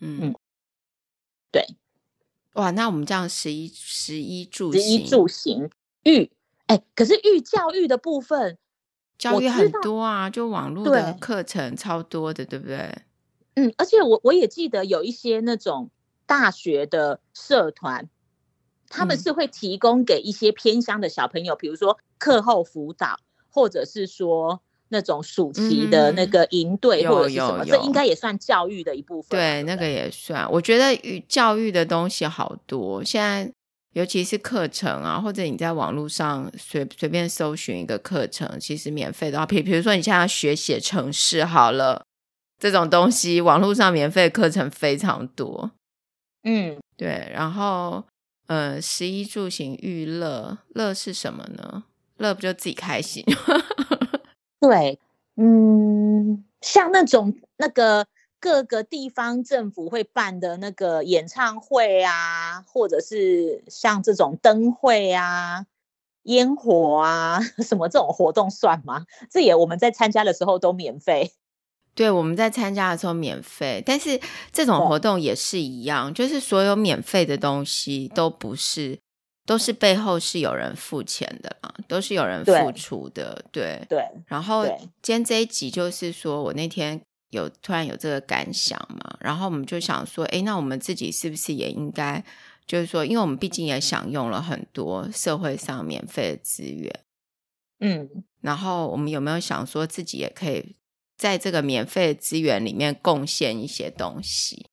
嗯，嗯，对，哇，那我们这样十一十一住十一住行育，哎，可是育教育的部分，教育很多啊，就网络的课程超多的，对，不对？嗯，而且我我也记得有一些那种大学的社团，他们是会提供给一些偏乡的小朋友，嗯、比如说课后辅导，或者是说。那种暑期的那个营队或者是什么，这应该也算教育的一部分。对，那个也算。我觉得与教育的东西好多，现在尤其是课程啊，或者你在网络上随随便搜寻一个课程，其实免费的话，比比如说你现在要学写程式，好了，这种东西网络上免费课程非常多。嗯，对。然后，呃，十一住行娱乐，乐是什么呢？乐不就自己开心？对，嗯，像那种那个各个地方政府会办的那个演唱会啊，或者是像这种灯会啊、烟火啊 什么这种活动算吗？这也我们在参加的时候都免费。对，我们在参加的时候免费，但是这种活动也是一样，就是所有免费的东西都不是。都是背后是有人付钱的啦，都是有人付出的，对对。对然后今天这一集就是说我那天有突然有这个感想嘛，然后我们就想说，哎，那我们自己是不是也应该，就是说，因为我们毕竟也享用了很多社会上免费的资源，嗯，然后我们有没有想说自己也可以在这个免费的资源里面贡献一些东西？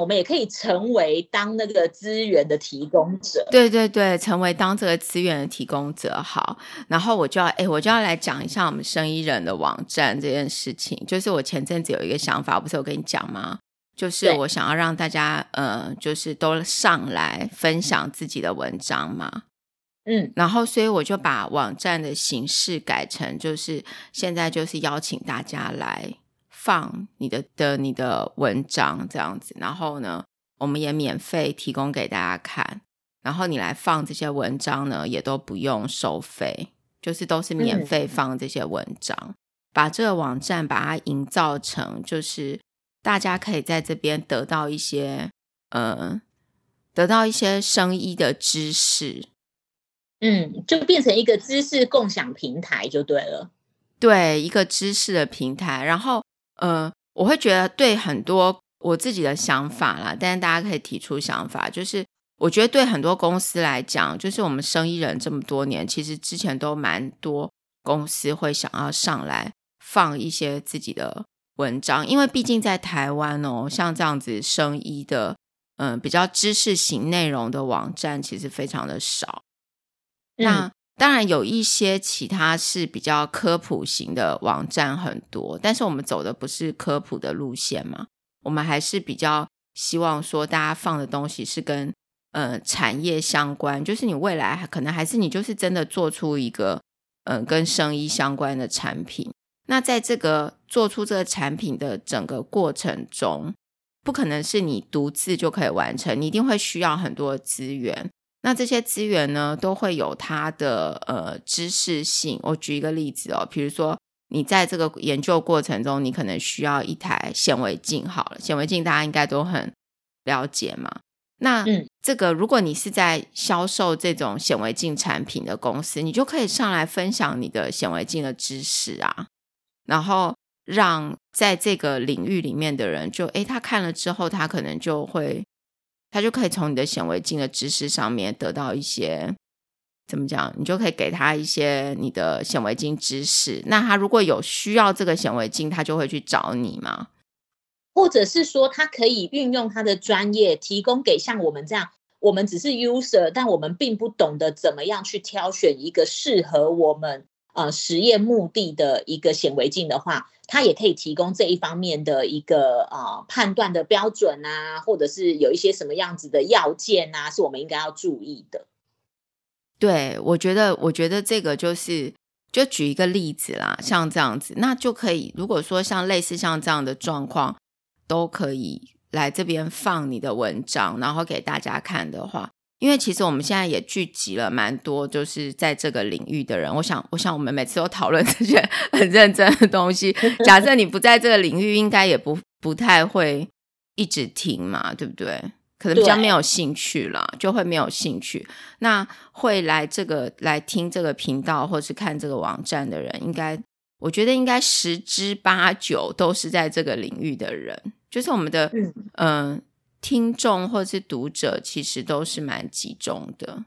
我们也可以成为当那个资源的提供者，对对对，成为当这个资源的提供者好。然后我就要哎，我就要来讲一下我们生意人的网站这件事情。就是我前阵子有一个想法，不是我跟你讲吗？就是我想要让大家呃，就是都上来分享自己的文章嘛。嗯，然后所以我就把网站的形式改成，就是现在就是邀请大家来。放你的的你的文章这样子，然后呢，我们也免费提供给大家看，然后你来放这些文章呢，也都不用收费，就是都是免费放这些文章，嗯、把这个网站把它营造成，就是大家可以在这边得到一些，呃，得到一些生意的知识，嗯，就变成一个知识共享平台就对了，对，一个知识的平台，然后。呃，我会觉得对很多我自己的想法啦，但是大家可以提出想法。就是我觉得对很多公司来讲，就是我们生意人这么多年，其实之前都蛮多公司会想要上来放一些自己的文章，因为毕竟在台湾哦，像这样子生意的，嗯、呃，比较知识型内容的网站其实非常的少。嗯、那当然有一些其他是比较科普型的网站很多，但是我们走的不是科普的路线嘛，我们还是比较希望说大家放的东西是跟呃产业相关，就是你未来可能还是你就是真的做出一个嗯、跟生意相关的产品，那在这个做出这个产品的整个过程中，不可能是你独自就可以完成，你一定会需要很多资源。那这些资源呢，都会有它的呃知识性。我举一个例子哦，比如说你在这个研究过程中，你可能需要一台显微镜。好了，显微镜大家应该都很了解嘛。那这个如果你是在销售这种显微镜产品的公司，你就可以上来分享你的显微镜的知识啊，然后让在这个领域里面的人就，就诶他看了之后，他可能就会。他就可以从你的显微镜的知识上面得到一些，怎么讲？你就可以给他一些你的显微镜知识。那他如果有需要这个显微镜，他就会去找你吗？或者是说，他可以运用他的专业，提供给像我们这样，我们只是 user，但我们并不懂得怎么样去挑选一个适合我们呃实验目的的一个显微镜的话。它也可以提供这一方面的一个啊、呃、判断的标准啊，或者是有一些什么样子的要件啊，是我们应该要注意的。对，我觉得，我觉得这个就是，就举一个例子啦，像这样子，那就可以。如果说像类似像这样的状况，都可以来这边放你的文章，然后给大家看的话。因为其实我们现在也聚集了蛮多，就是在这个领域的人。我想，我想我们每次都讨论这些很认真的东西。假设你不在这个领域，应该也不不太会一直听嘛，对不对？可能比较没有兴趣了，就会没有兴趣。那会来这个来听这个频道或是看这个网站的人，应该我觉得应该十之八九都是在这个领域的人，就是我们的嗯。呃听众或是读者其实都是蛮集中的，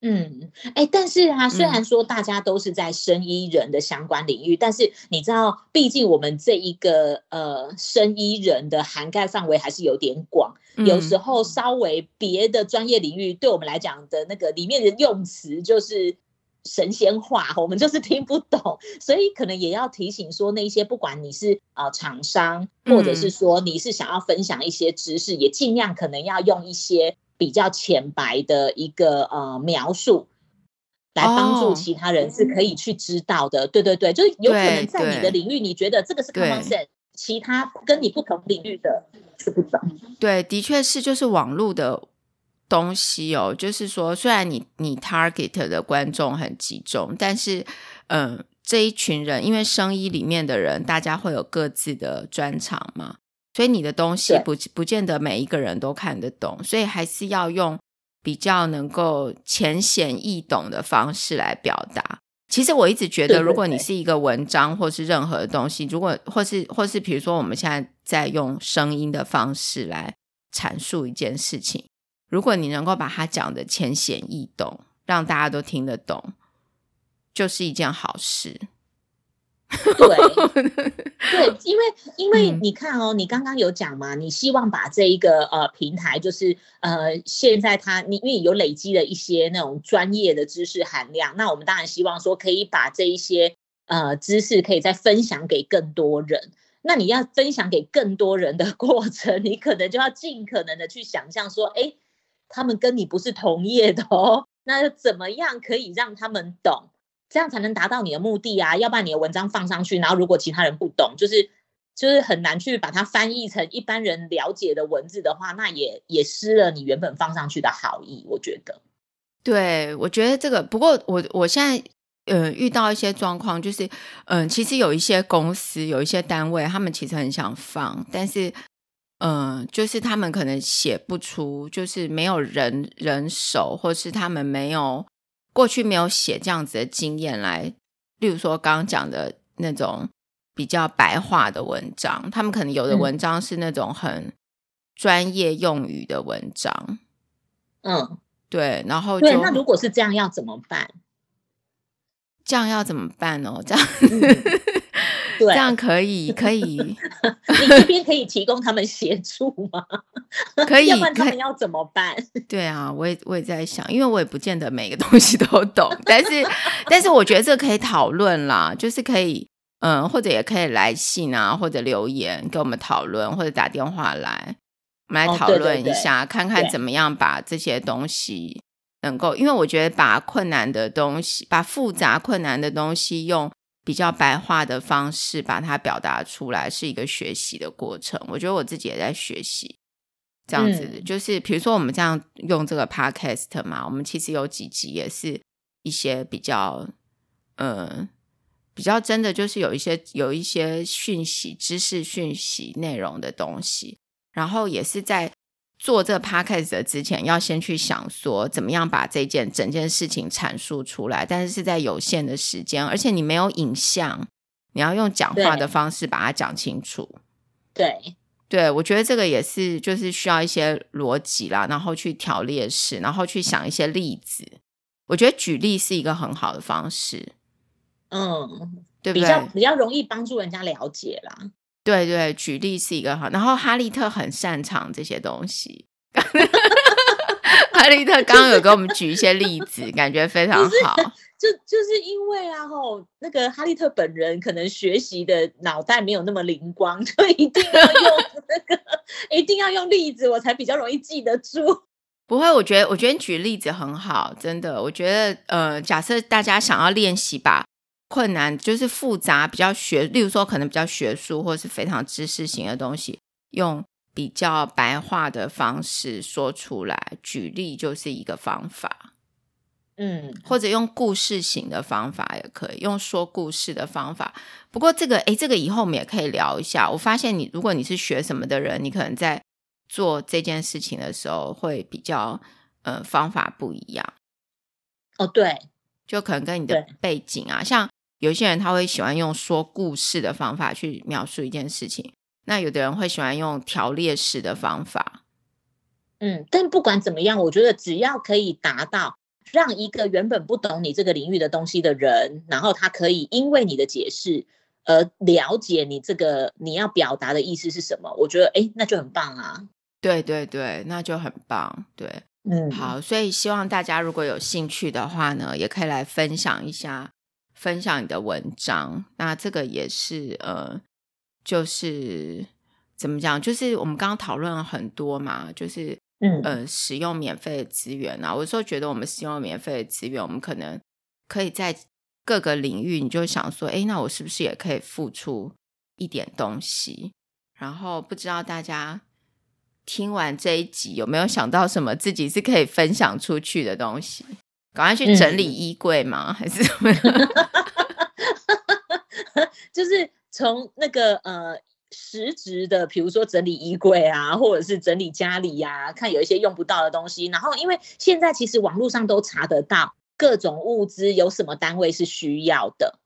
嗯，哎，但是啊，虽然说大家都是在生医人的相关领域，嗯、但是你知道，毕竟我们这一个呃生医人的涵盖范围还是有点广，嗯、有时候稍微别的专业领域对我们来讲的那个里面的用词就是。神仙话，我们 就是听不懂，所以可能也要提醒说，那些不管你是呃厂商，或者是说你是想要分享一些知识，嗯、也尽量可能要用一些比较浅白的一个呃描述，来帮助其他人是可以去知道的。哦、对对对，就是有可能在你的领域，你觉得这个是 common sense，其他跟你不同领域的是不懂。对，的确是，就是网络的。东西哦，就是说，虽然你你 target 的观众很集中，但是，嗯、呃，这一群人，因为生医里面的人，大家会有各自的专长嘛，所以你的东西不不见得每一个人都看得懂，所以还是要用比较能够浅显易懂的方式来表达。其实我一直觉得，如果你是一个文章或是任何的东西，如果或是或是比如说我们现在在用声音的方式来阐述一件事情。如果你能够把它讲的浅显易懂，让大家都听得懂，就是一件好事。对，对，因为因为你看哦，嗯、你刚刚有讲嘛，你希望把这一个呃平台，就是呃现在它你因为有累积了一些那种专业的知识含量，那我们当然希望说可以把这一些呃知识可以再分享给更多人。那你要分享给更多人的过程，你可能就要尽可能的去想象说，哎。他们跟你不是同业的哦，那怎么样可以让他们懂？这样才能达到你的目的啊！要不然你的文章放上去，然后如果其他人不懂，就是就是很难去把它翻译成一般人了解的文字的话，那也也失了你原本放上去的好意。我觉得，对，我觉得这个。不过我我现在呃遇到一些状况，就是嗯、其实有一些公司有一些单位，他们其实很想放，但是。嗯，就是他们可能写不出，就是没有人人手，或是他们没有过去没有写这样子的经验来，例如说刚刚讲的那种比较白话的文章，他们可能有的文章是那种很专业用语的文章。嗯，对，然后对，那如果是这样要怎么办？这样要怎么办哦？这样。这样可以，可以。你这边可以提供他们协助吗？可以，要不然他们要怎么办？对啊，我也我也在想，因为我也不见得每个东西都懂，但是 但是我觉得这可以讨论啦，就是可以，嗯，或者也可以来信啊，或者留言给我们讨论，或者打电话来，我们来讨论一下，哦、对对对，看看怎么样把这些东西能够，因为我觉得把困难的东西，把复杂困难的东西用。比较白话的方式把它表达出来，是一个学习的过程。我觉得我自己也在学习，这样子、嗯、就是，比如说我们这样用这个 podcast 嘛，我们其实有几集也是一些比较，呃，比较真的就是有一些有一些讯息、知识讯息内容的东西，然后也是在。做这个 podcast 之前，要先去想说怎么样把这件整件事情阐述出来，但是是在有限的时间，而且你没有影像，你要用讲话的方式把它讲清楚。对，对，我觉得这个也是，就是需要一些逻辑啦，然后去条列式，然后去想一些例子。我觉得举例是一个很好的方式，嗯，对不对？比较比较容易帮助人家了解啦。对对，举例是一个好。然后哈利特很擅长这些东西。哈利特刚刚有给我们举一些例子，感觉非常好。就就是因为啊，吼，那个哈利特本人可能学习的脑袋没有那么灵光，所以一定要用 那个，一定要用例子，我才比较容易记得住。不会，我觉得，我觉得你举例子很好，真的。我觉得，呃，假设大家想要练习吧。困难就是复杂，比较学，例如说可能比较学术或是非常知识型的东西，用比较白话的方式说出来，举例就是一个方法。嗯，或者用故事型的方法也可以，用说故事的方法。不过这个，诶，这个以后我们也可以聊一下。我发现你，如果你是学什么的人，你可能在做这件事情的时候会比较，呃，方法不一样。哦，对，就可能跟你的背景啊，像。有些人他会喜欢用说故事的方法去描述一件事情，那有的人会喜欢用条列式的方法。嗯，但不管怎么样，我觉得只要可以达到让一个原本不懂你这个领域的东西的人，然后他可以因为你的解释而了解你这个你要表达的意思是什么，我觉得诶，那就很棒啊。对对对，那就很棒。对，嗯，好，所以希望大家如果有兴趣的话呢，也可以来分享一下。分享你的文章，那这个也是呃，就是怎么讲？就是我们刚刚讨论了很多嘛，就是嗯呃，使用免费的资源啊。我有时候觉得我们使用免费的资源，我们可能可以在各个领域，你就想说，哎，那我是不是也可以付出一点东西？然后不知道大家听完这一集有没有想到什么自己是可以分享出去的东西？赶快去整理衣柜吗？嗯、还是怎么样？就是从那个呃实质的，比如说整理衣柜啊，或者是整理家里呀、啊，看有一些用不到的东西。然后，因为现在其实网络上都查得到各种物资有什么单位是需要的，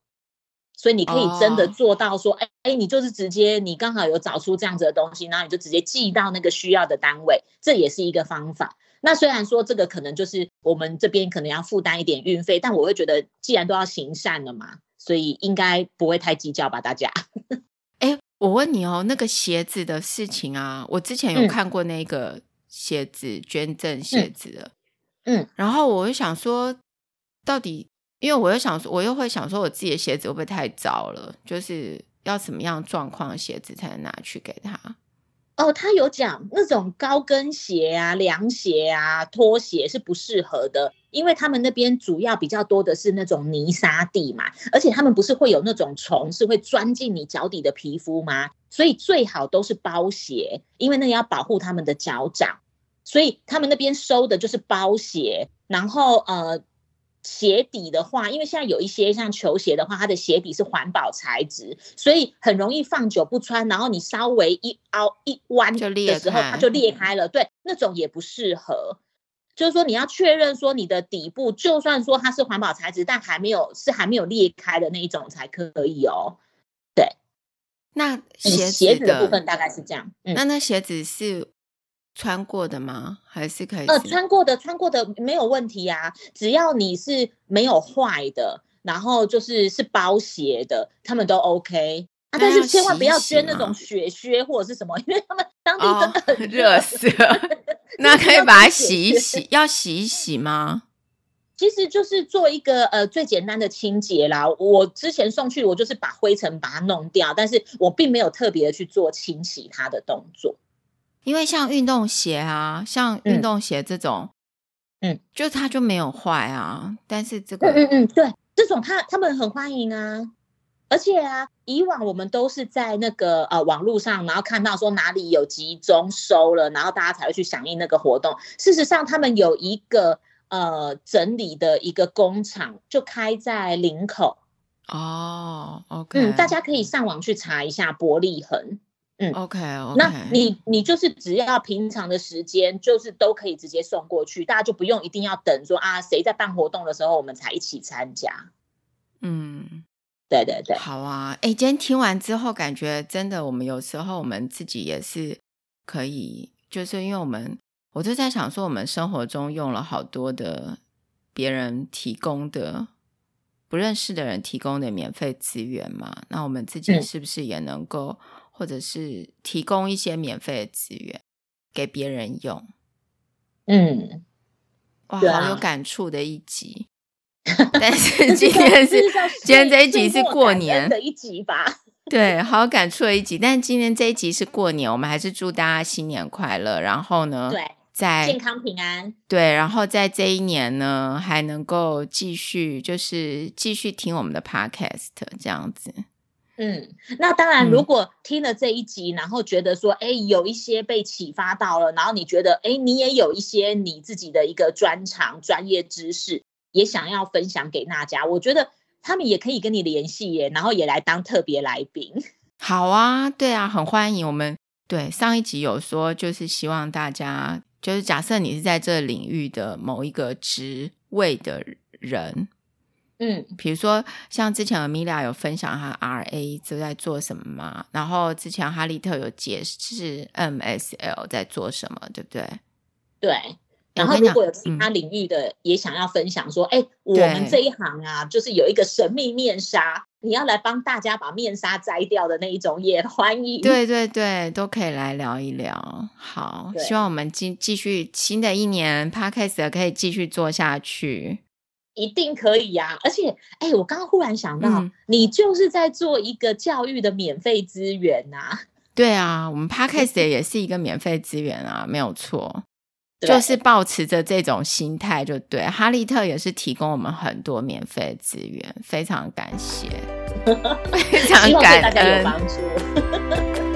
所以你可以真的做到说，哎、哦、哎，你就是直接你刚好有找出这样子的东西，然后你就直接寄到那个需要的单位，这也是一个方法。那虽然说这个可能就是我们这边可能要负担一点运费，但我会觉得既然都要行善了嘛，所以应该不会太计较吧，大家。哎，我问你哦，那个鞋子的事情啊，我之前有看过那个鞋子、嗯、捐赠鞋子的，嗯，然后我就想说，到底，因为我又想说，我又会想说，我自己的鞋子会不会太糟了？就是要什么样状况的鞋子才能拿去给他？哦，他有讲那种高跟鞋啊、凉鞋啊、拖鞋是不适合的，因为他们那边主要比较多的是那种泥沙地嘛，而且他们不是会有那种虫是会钻进你脚底的皮肤吗？所以最好都是包鞋，因为那要保护他们的脚掌，所以他们那边收的就是包鞋，然后呃。鞋底的话，因为现在有一些像球鞋的话，它的鞋底是环保材质，所以很容易放久不穿，然后你稍微一凹一弯的时候，它就裂开了。对，那种也不适合。就是说你要确认说你的底部，就算说它是环保材质，但还没有是还没有裂开的那一种才可以哦。对，那鞋子，鞋子的部分大概是这样。嗯，那那鞋子是。穿过的吗？还是可以？呃，穿过的，穿过的没有问题啊，只要你是没有坏的，然后就是是包鞋的，他们都 OK 啊。但是千万不要捐那种雪靴或者是什么，因为他们当地真的很热死了。哦、那可以把它洗一洗，要洗一洗吗？其实就是做一个呃最简单的清洁啦。我之前送去，我就是把灰尘把它弄掉，但是我并没有特别的去做清洗它的动作。因为像运动鞋啊，像运动鞋这种，嗯，就它就没有坏啊。但是这个，嗯嗯嗯，对，这种他他们很欢迎啊。而且啊，以往我们都是在那个呃网络上，然后看到说哪里有集中收了，然后大家才会去响应那个活动。事实上，他们有一个呃整理的一个工厂，就开在林口。哦，OK，嗯，大家可以上网去查一下伯利恒。嗯，OK，OK，、okay. 那你你就是只要平常的时间，就是都可以直接送过去，大家就不用一定要等说啊，谁在办活动的时候，我们才一起参加。嗯。对对对，好啊！哎，今天听完之后，感觉真的，我们有时候我们自己也是可以，就是因为我们，我就在想说，我们生活中用了好多的别人提供的、不认识的人提供的免费资源嘛，那我们自己是不是也能够，嗯、或者是提供一些免费的资源给别人用？嗯，哇，好有感触的一集。但是今天是今天这一集是过年的一集吧？对，好感触的一集。但是今天这一集是过年，我们还是祝大家新年快乐。然后呢，对，在健康平安。对，然后在这一年呢，还能够继续就是继续听我们的 podcast 这样子。嗯，那当然，如果听了这一集，嗯、然后觉得说，哎，有一些被启发到了，然后你觉得，哎，你也有一些你自己的一个专长、专业知识。也想要分享给大家，我觉得他们也可以跟你联系耶，然后也来当特别来宾。好啊，对啊，很欢迎我们。对，上一集有说，就是希望大家，就是假设你是在这领域的某一个职位的人，嗯，比如说像之前 Amelia 有分享他 RA 就在做什么嘛，然后之前哈利特有解释 MSL 在做什么，对不对？对。然后，如果有其他领域的也想要分享，说：“哎、嗯，我们这一行啊，就是有一个神秘面纱，你要来帮大家把面纱摘掉的那一种，也欢迎。”对对对，都可以来聊一聊。好，希望我们继继续新的一年 Podcast 可以继续做下去，一定可以呀、啊！而且，哎，我刚刚忽然想到、嗯，你就是在做一个教育的免费资源呐、啊。对啊，我们 Podcast 也是一个免费资源啊，没有错。就是保持着这种心态就对，哈利特也是提供我们很多免费资源，非常感谢，非常感恩。希望对大家有帮助。